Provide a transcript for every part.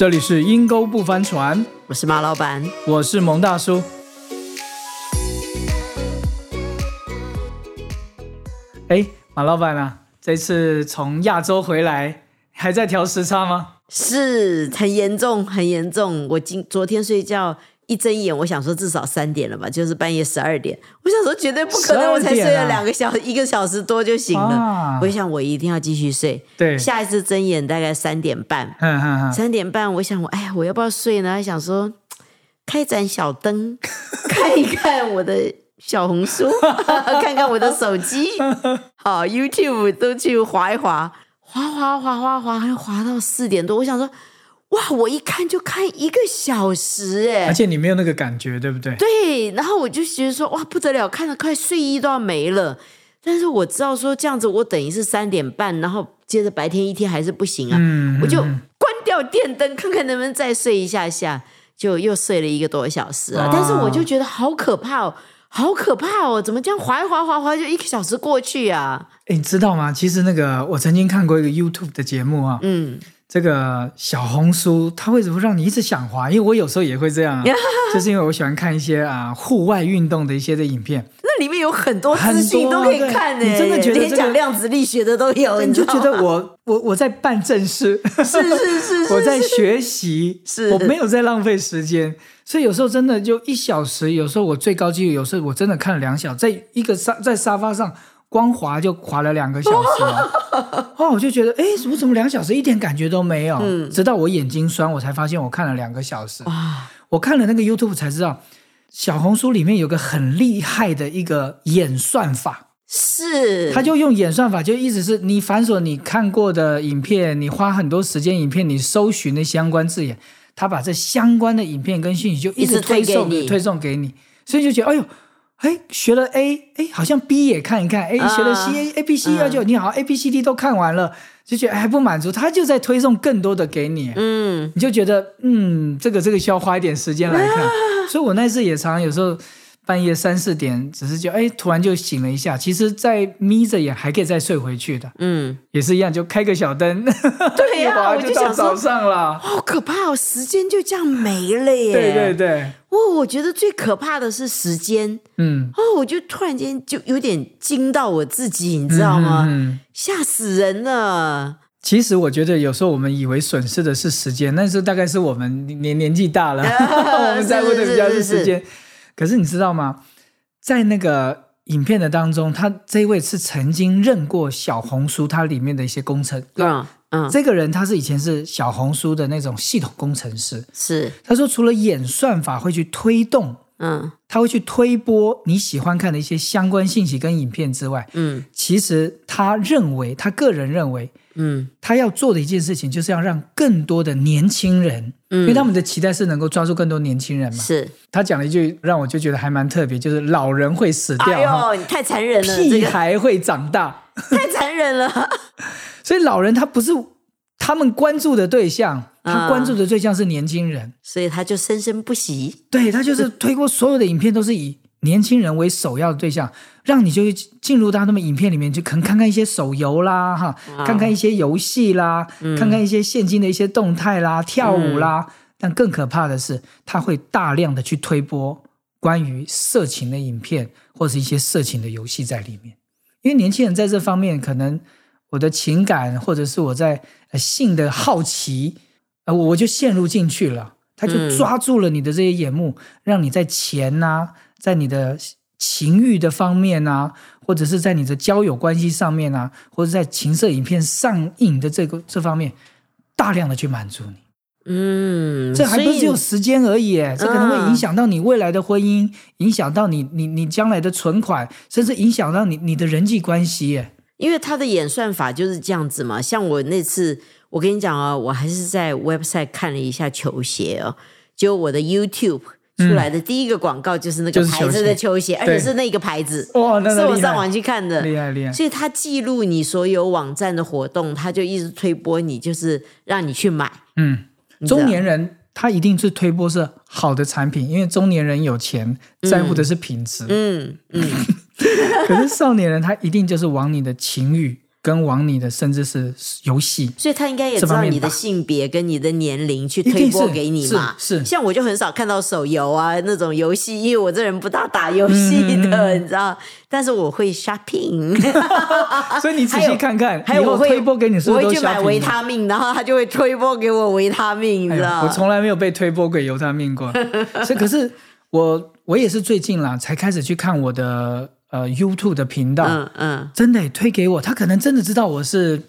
这里是阴沟不翻船，我是马老板。我是蒙大叔。哎，马老板啊，这次从亚洲回来，还在调时差吗？是很严重，很严重。我今昨天睡觉一睁眼，我想说至少三点了吧，就是半夜十二点。我想说绝对不可能，12我才睡了两个小时，一个小时多就醒了。啊我想我一定要继续睡。对，下一次睁眼大概三点半，嗯嗯嗯，三点半，我想我哎呀，我要不要睡呢？还想说开盏小灯，看一看我的小红书，看看我的手机，好 YouTube 都去划一划，划划划划划，还划到四点多。我想说，哇，我一看就看一个小时哎而，且你没有那个感觉，对不对？对，然后我就觉得说，哇，不得了，看得快睡意都要没了。但是我知道说这样子，我等于是三点半，然后接着白天一天还是不行啊，嗯，我就嗯关掉电灯，看看能不能再睡一下下，就又睡了一个多小时了。啊但是我就觉得好可怕哦，好可怕哦！怎么这样滑一滑滑滑就一个小时过去啊？哎，你知道吗？其实那个我曾经看过一个 YouTube 的节目啊，嗯，这个小红书它为什么让你一直想滑？因为我有时候也会这样啊，就是因为我喜欢看一些啊户外运动的一些的影片，那里面有很多资讯很多啊都可以看呢、对你真的觉得这个连讲量子力学的都有，你就觉得我我我在办正事，是是 是是我在学习，是。我没有在浪费时间，所以有时候真的就一小时，有时候我最高纪录，有时候我真的看了两小时，在一个沙在沙发上光滑就滑了两个小时了，哦，我就觉得，哎，我怎么两小时一点感觉都没有？嗯直到我眼睛酸，我才发现我看了两个小时。哇，我看了那个 YouTube 才知道，小红书里面有个很厉害的一个演算法。是他就用演算法，就意思是你反锁你看过的影片，你花很多时间影片，你搜寻的相关字眼，他把这相关的影片跟讯息就一直推推送给你推送给你，所以就觉得哎呦，哎学了 A，哎好像 B 也看一看，哎啊学了 C A B C 嗯就你好 A B C D 都看完了，就觉得还不满足，他就在推送更多的给你，嗯，你就觉得嗯这个这个需要花一点时间来看，所以我那次也常常有时候。半夜三四点，只是就哎，突然就醒了一下。其实，再眯着眼还可以再睡回去的，嗯，也是一样，就开个小灯，对呀、我就想早说，上了。好可怕哦，时间就这样没了耶。对对对，哦，我觉得最可怕的是时间嗯，哦，我就突然间就有点惊到我自己，你知道吗？吓死人了！其实我觉得有时候我们以为损失的是时间，但是大概是我们年年纪大了，我们在乎的比较是时间。可是你知道吗？在那个影片的当中，他这位是曾经认过小红书它里面的一些工程。嗯嗯，这个人他是以前是小红书的那种系统工程师。是他说，除了演算法会去推动，嗯他会去推播你喜欢看的一些相关信息跟影片之外，嗯其实他认为，他个人认为，嗯他要做的一件事情，就是要让更多的年轻人，因为他们的期待是能够抓住更多年轻人嘛。是。他讲了一句让我就觉得还蛮特别，就是老人会死掉哎哈，呦，你太残忍了，这屁个孩会长大。太残忍了。所以老人他不是他们关注的对象，他啊关注的对象是年轻人。所以他就生生不息。对他就是推过所有的影片都是以年轻人为首要的对象，让你就进入到他们影片里面，就可能看看一些手游啦，哈，啊看看一些游戏啦，看看一些现今的一些动态啦，跳舞啦。但更可怕的是，他会大量的去推播关于色情的影片或是一些色情的游戏在里面，因为年轻人在这方面可能我的情感或者是我在呃性的好奇，呃，我就陷入进去了。他就嗯抓住了你的这些眼目，让你在钱呐、在你的情欲的方面啊，或者是在你的交友关系上面啊，或者在情色影片上映的这个这方面，大量的去满足你。嗯，这还不是只有时间而已，哎，这可能会影响到你未来的婚姻，影响到你你你将来的存款，甚至影响到你你的人际关系，哎，因为他的演算法就是这样子嘛。像我那次，我跟你讲啊，我还是在 website 看了一下球鞋哦，结果我的 YouTube 出来的第一个广告就是那个牌子的球鞋，而且是那个牌子，哇，那是我上网去看的。厉害厉害，所以他记录你所有网站的活动，他就一直推播你，就是让你去买。嗯，中年人他一定是推波是好的产品，因为中年人有钱，在乎的是品质。嗯嗯，可是少年人他一定就是往你的情欲跟往你的甚至是游戏，所以他应该也知道你的性别跟你的年龄去推播给你嘛。是是像我就很少看到手游啊那种游戏，因为我这人不大打游戏的，嗯你知道。但是我会 shopping，所以你仔细看看，还有我会推播给你是我不是都会去买维他命，然后他就会推播给我维他命，你知道。我从来没有被推播给维他命过，所以可是我我也是最近啦才开始去看我的呃 YouTube 的频道，嗯嗯，真的推给我，他可能真的知道我是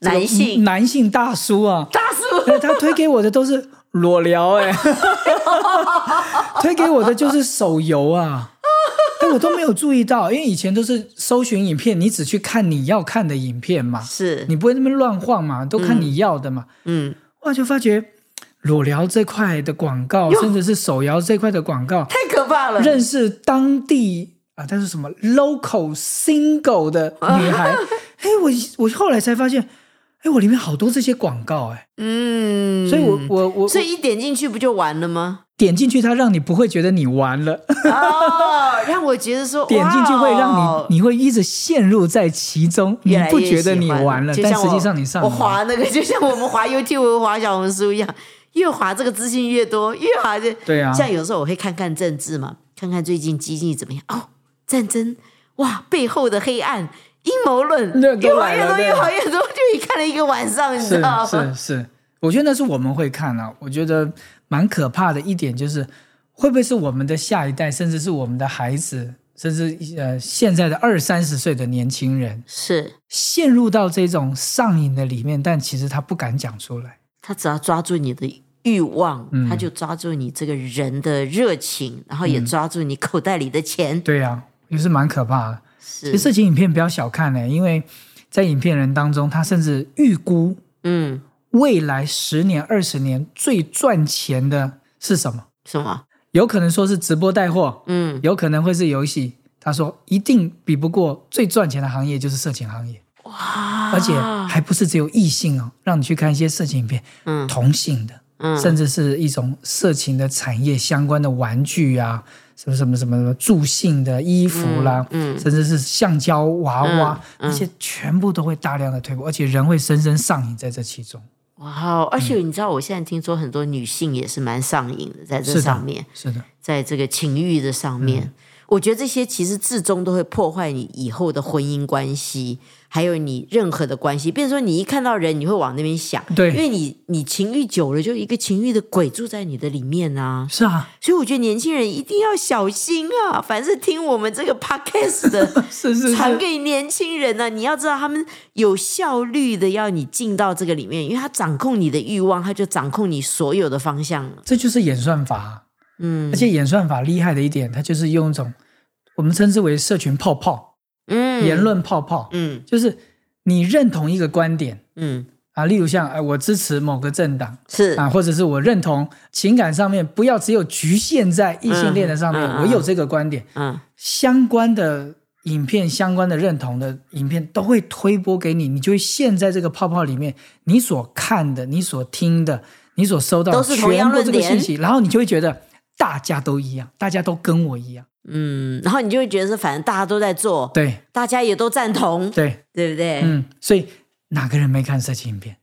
男性。男性大叔啊，大叔。他推给我的都是裸聊哎，推给我的就是手游啊。哎，我都没有注意到，因为以前都是搜寻影片，你只去看你要看的影片嘛，是。你不会那么乱晃嘛，都看你要的嘛。嗯，哇，就发觉裸聊这块的广告，甚至是手摇这块的广告，太可怕了。认识当地啊，但是什么？local single 的女孩，哎，我我后来才发现，哎，我里面好多这些广告，哎，嗯，所以我我我所以一点进去不就完了吗？点进去，它让你不会觉得你完了，哦，让我觉得说点进去会让你你会一直陷入在其中，你不觉得你完了，但实际上你上瘾了。滑那个，就像我们滑 YouTube、滑小红书一样，越滑这个资讯越多，越滑就对啊。像有时候我会看看政治嘛，看看最近经济怎么样。哦，战争哇背后的黑暗。阴谋论越滑越多，越滑越多，就一看了一个晚上，你知道吗？是是，我觉得那是我们会看啊。我觉得蛮可怕的一点就是，会不会是我们的下一代，甚至是我们的孩子，甚至呃现在的二三十岁的年轻人，是陷入到这种上瘾的里面，但其实他不敢讲出来。他只要抓住你的欲望，嗯他就抓住你这个人的热情，然后也抓住你口袋里的钱。对呀、也是蛮可怕的。其实，色情影片不要小看呢、因为在影片人当中，他甚至预估嗯，未来十年、二十年最赚钱的是什么？什么？有可能说是直播带货，嗯，有可能会是游戏。他说一定比不过最赚钱的行业就是色情行业，哇，而且还不是只有异性哦，让你去看一些色情影片，嗯同性的，嗯。甚至是一种色情的产业相关的玩具啊，什么什么什么什么助兴的衣服啦，嗯嗯。甚至是橡胶娃娃，嗯嗯。那些全部都会大量的推广，而且人会深深上瘾在这其中。哇哦！而且你知道，我现在听说很多女性也是蛮上瘾的，在这上面，是的，在这个情欲的上面，嗯。我觉得这些其实至终都会破坏你以后的婚姻关系，还有你任何的关系。比如说，你一看到人，你会往那边想，对因为你你情欲久了，就一个情欲的鬼住在你的里面啊。是啊，所以我觉得年轻人一定要小心啊！凡是听我们这个 podcast 的，是是传是，给年轻人呢、你要知道他们有效率的要你进到这个里面，因为他掌控你的欲望，他就掌控你所有的方向了。这就是演算法啊。嗯而且演算法厉害的一点，它就是用一种我们称之为社群泡泡、嗯。言论泡泡，嗯。就是你认同一个观点。嗯。啊，例如像哎，我支持某个政党。是。啊，或者是我认同情感上面不要只有局限在异性恋的上面，嗯嗯嗯。我有这个观点，嗯。相关的影片、相关的认同的影片都会推播给你，你就会陷在这个泡泡里面，你所看的、你所听的、你所收到的都是同样全部这个信息，然后你就会觉得大家都一样，大家都跟我一样，嗯，然后你就会觉得是，反正大家都在做，对大家也都赞同，对，对不对？嗯，所以哪个人没看色情影片？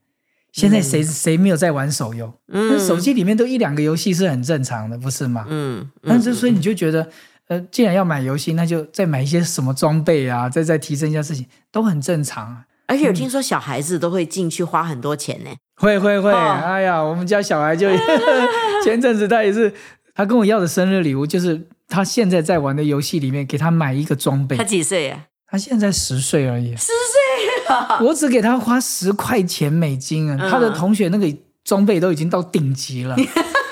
现在谁、谁没有在玩手游？嗯手机里面都一两个游戏是很正常的，不是吗？嗯那这所以你就觉得，呃，既然要买游戏，那就再买一些什么装备啊，再再提升一下事情，都很正常啊。而且有听说小孩子都会进去花很多钱呢。会会会，哦哎呀，我们家小孩就 前阵子他也是，他跟我要的生日礼物就是他现在在玩的游戏里面给他买一个装备他，几岁啊？他现在十岁而已，十岁啊！我只给他花十块钱美金啊，嗯他的同学那个装备都已经到顶级了。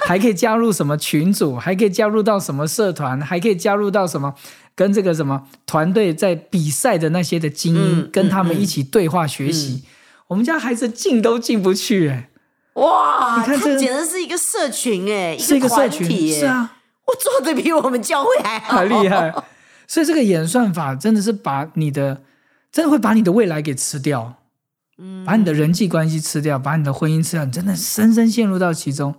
还可以加入什么群组，还可以加入到什么社团，还可以加入到什么跟这个什么团队在比赛的那些的精英，嗯跟他们一起对话学习。我们家孩子进都进不去，哎，哇，你看这他简直是一个社群哎，是一个社群，是，啊，我做的比我们教会还好，很厉害。所以这个演算法真的是把你的，真的会把你的未来给吃掉，嗯把你的人际关系吃掉，把你的婚姻吃掉，你真的深深陷入到其中。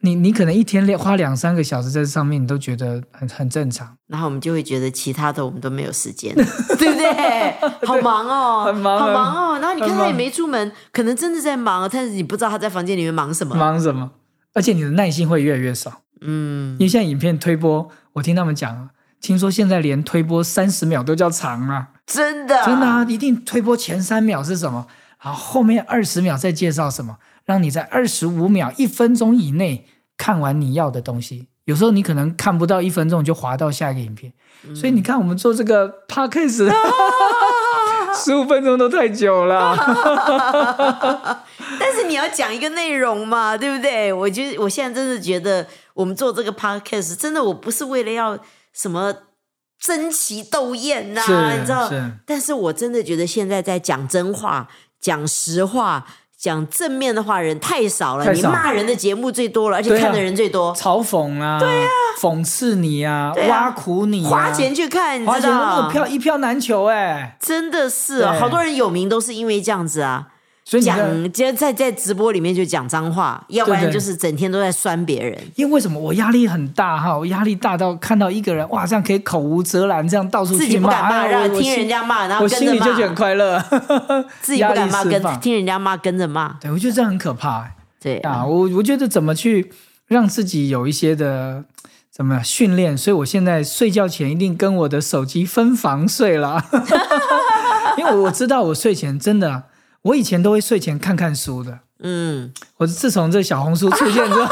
你你可能一天两花两三个小时在这上面，你都觉得很很正常。然后我们就会觉得其他的我们都没有时间，对不 对？好忙哦，很忙好忙哦。然后你看他也没出门，可能真的在忙，但是你不知道他在房间里面忙什么。忙什么？而且你的耐心会越来越少，嗯，因为现在影片推播，我听他们讲啊，听说现在连推播三十秒都叫长啊，真的，真的啊，一定推播前三秒是什么，然后后面二十秒再介绍什么，让你在二十五秒、一分钟以内看完你要的东西。有时候你可能看不到一分钟就滑到下一个影片，所以你看我们做这个 podcast，十五分钟都太久了。但是你要讲一个内容嘛，对不对？我觉得我现在真的觉得我们做这个 podcast，真的我不是为了要什么争奇斗艳呐、是你知道是？但是我真的觉得现在在讲真话、讲实话、讲正面的话人太少了，少你骂人的节目最多了，而且看的人最多，嘲讽啊，对啊，讽刺你啊，啊挖苦你啊，花钱去看，你花钱，知道那？票一票难求哎、真的是啊，好多人有名都是因为这样子啊。所以讲，接在在直播里面就讲脏话，要不然就是整天都在酸别人。因为为什么我压力很大哈？我压力大到看到一个人哇，这样可以口无遮拦，这样到处自己去骂，不敢骂，哎让听人家骂，然后我心里就很，快乐，自己不敢骂，跟听人家骂，跟着骂。对我觉得这样很可怕、哎对啊！我我觉得怎么去让自己有一些的怎么训练，所以我现在睡觉前一定跟我的手机分房睡了，因为我知道我睡前真的，我以前都会睡前看看书的。嗯，我自从这小红书 出现之后，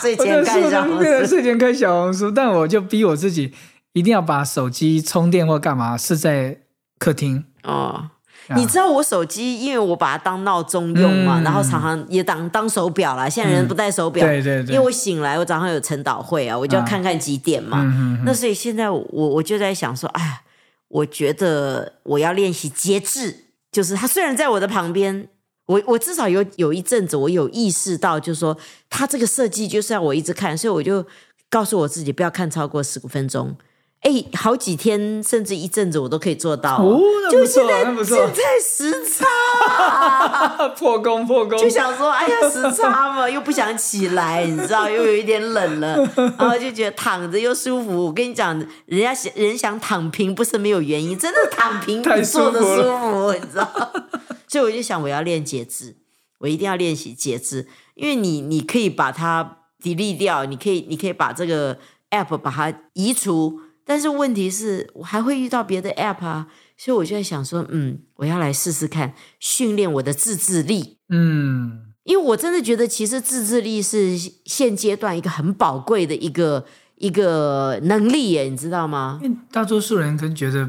睡前看小红对书，睡前看小红书，但我就逼我自己一定要把手机充电或干嘛是在客厅。哦。啊你知道我手机，因为我把它当闹钟用嘛，嗯然后常常也当当手表啦。现在人不戴手表，对对对，因为我醒来，我早上有晨祷会啊，我就要啊看看几点嘛。嗯嗯那所以现在我我就在想说，哎，我觉得我要练习节制，就是他虽然在我的旁边，我我至少有有一阵子我有意识到，就是说他这个设计就是要我一直看，所以我就告诉我自己不要看超过十五分钟。哎，好几天甚至一阵子我都可以做到。哦，那就现在现在时差，破功破功，就想说，哎呀，时差嘛，又不想起来，你知道，又有一点冷了，然后就觉得躺着又舒服。我跟你讲，人家想人想躺平不是没有原因，真的躺平太比坐的舒服舒服，你知道。所以我就想，我要练节制，我一定要练习节制，因为你你可以把它 delete 掉，你可以你可以把这个 app 把它移除，但是问题是我还会遇到别的 app 啊。所以我就在想说，嗯，我要来试试看，训练我的自制力。嗯，因为我真的觉得，其实自制力是现阶段一个很宝贵的一个一个能力耶，你知道吗？因为大多数人可能觉得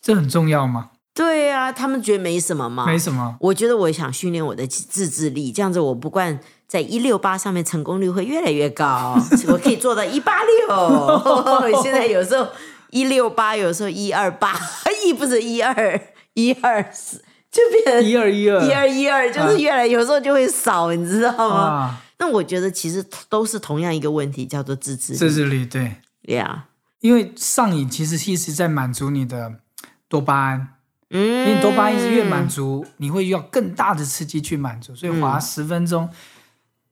这很重要吗，对啊，他们觉得没什么嘛。没什么。我觉得我想训练我的自制力，这样子我不管在一六八上面成功率会越来越高，我可以做到一八六。现在有时候一六八，有时候一二八，一不是一二一二四，就变成一二一二一二一二，就是越来有时候就会少，你知道吗？啊，那我觉得其实都是同样一个问题，叫做自制力。自制力对，呀，因为上瘾其实一直在满足你的多巴胺，嗯，因为你多巴胺一直越满足，你会要更大的刺激去满足，所以滑十分钟。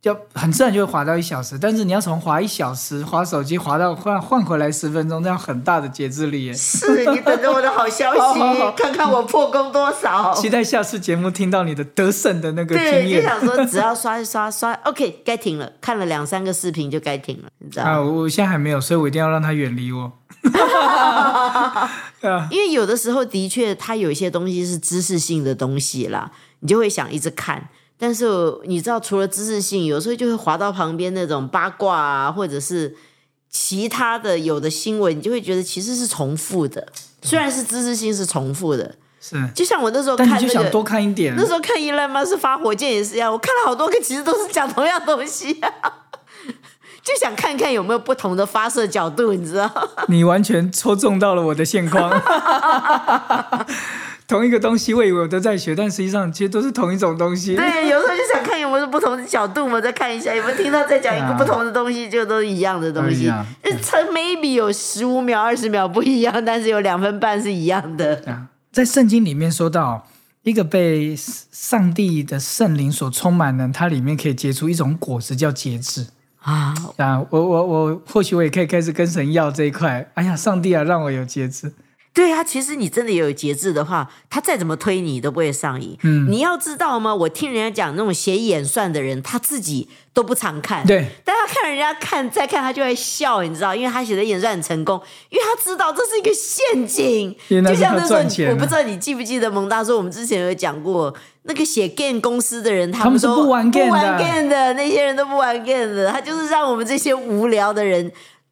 就很自然就会滑到一小时，但是你要从滑一小时滑手机滑到换换回来十分钟，这样很大的节制力耶。是你等着我的好消息，好好好 看看我破功多少。期待下次节目听到你的得胜的那个经对，就。想说只要刷一刷刷，OK，该停了。看了两三个视频就该停了，你知道吗？啊，我我现在还没有，所以我一定要让他远离我。啊，因为有的时候的确，它有一些东西是知识性的东西啦，你就会想一直看。但是你知道，除了知识性，有时候就会滑到旁边那种八卦啊，或者是其他的有的新闻，你就会觉得其实是重复的。虽然是知识性是重复的，是，就像我那时候看那个，但你就想多看一点那。时候看伊兰马斯发火箭也是一样，我看了好多个，其实都是讲同样东西、啊，就想看看有没有不同的发射角度，你知道？你完全戳中到了我的现况。同一个东西，我以为我都在学，但实际上其实都是同一种东西。对，有时候就想看有没有不同的角度嘛，再看一下有没有听到再讲一个不同的东西，就都一样的东西。它 maybe 有十五秒、二十秒不一样，但是有两分半是一样的。啊，在圣经里面说到，一个被上帝的圣灵所充满的，它里面可以结出一种果子，叫节制。啊，啊，我我我或许我也可以开始跟神要这一块。哎呀，上帝啊，让我有节制。对啊，其实你真的有节制的话，他再怎么推你都不会上瘾。嗯你要知道吗？我听人家讲，那种写演算的人，他自己都不常看。对，但他看人家看，再看他就会笑，你知道，因为他写的演算很成功，因为他知道这是一个陷阱。就是像那时候我不知道你记不记得蒙大说，我们之前有讲过，那个写 game 公司的人，他他们是都不玩 game 的不玩 game 的，那些人都不玩 game 的，他就是让我们这些无聊的人，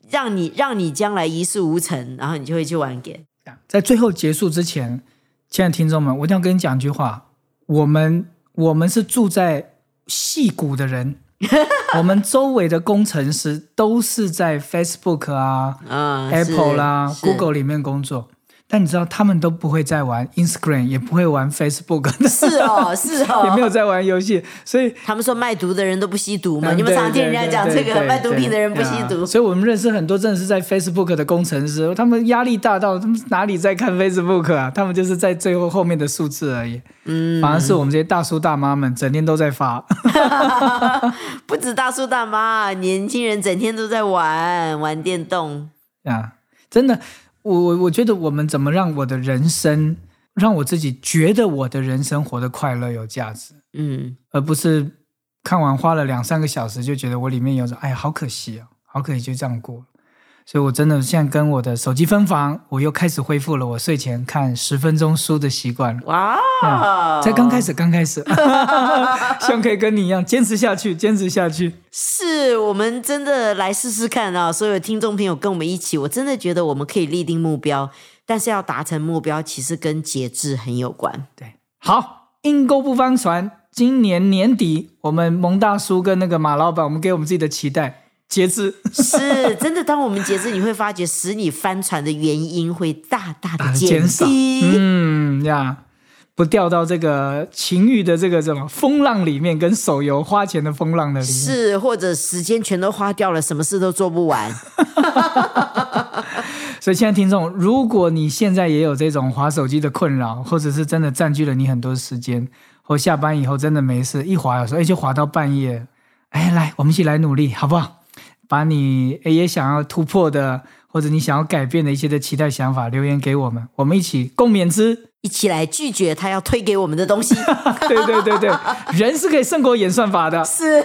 让你让你将来一事无成，然后你就会去玩 game。在最后结束之前，亲爱的听众们，我一定要跟你讲一句话：我们我们是住在戏谷的人，我们周围的工程师都是在 Facebook 啊、嗯 Apple 啦、是 Google 里面工作。但你知道，他们都不会再玩 Instagram，也不会玩 Facebook，是哦，是哦，也没有在玩游戏，所以他们说卖毒的人都不吸毒嘛？嗯你们常常听人家讲这个，卖毒品的人不吸毒啊。所以我们认识很多真的是在 Facebook 的工程师，他们压力大到他们哪里在看 Facebook 啊？他们就是在最后后面的数字而已。嗯，反而是我们这些大叔大妈们整天都在发。不止大叔大妈，年轻人整天都在玩玩电动。啊，真的，我我我觉得我们怎么让我的人生，让我自己觉得我的人生活得快乐有价值，嗯，而不是看完花了两三个小时就觉得我里面有种，哎呀，好可惜啊，好可惜就这样过了。所以我真的现在跟我的手机分房，我又开始恢复了我睡前看十分钟书的习惯。哇，啊才刚开始，刚开始，希望可以跟你一样坚持下去，坚持下去。是我们真的来试试看啊！所有听众朋友跟我们一起，我真的觉得我们可以立定目标，但是要达成目标，其实跟节制很有关。对，好，阴沟不翻船。今年年底，我们蒙大叔跟那个马老板，我们给我们自己的期待，节制是真的，当我们节制，你会发觉使你翻船的原因会大大的 啊减减少。低。嗯呀，不掉到这个情欲的这个什么风浪里面，跟手游花钱的风浪的里面。是，或者时间全都花掉了，什么事都做不完。所以，亲爱的听众，如果你现在也有这种划手机的困扰，或者是真的占据了你很多时间，或下班以后真的没事，一划有时候哎就划到半夜，哎，来，我们一起来努力，好不好？把你哎也想要突破的，或者你想要改变的一些的期待想法留言给我们，我们一起共勉之。一起来拒绝他要推给我们的东西。对对对对，人是可以胜过演算法的。是，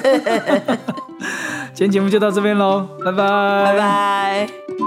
今天节目就到这边喽，拜拜，拜拜。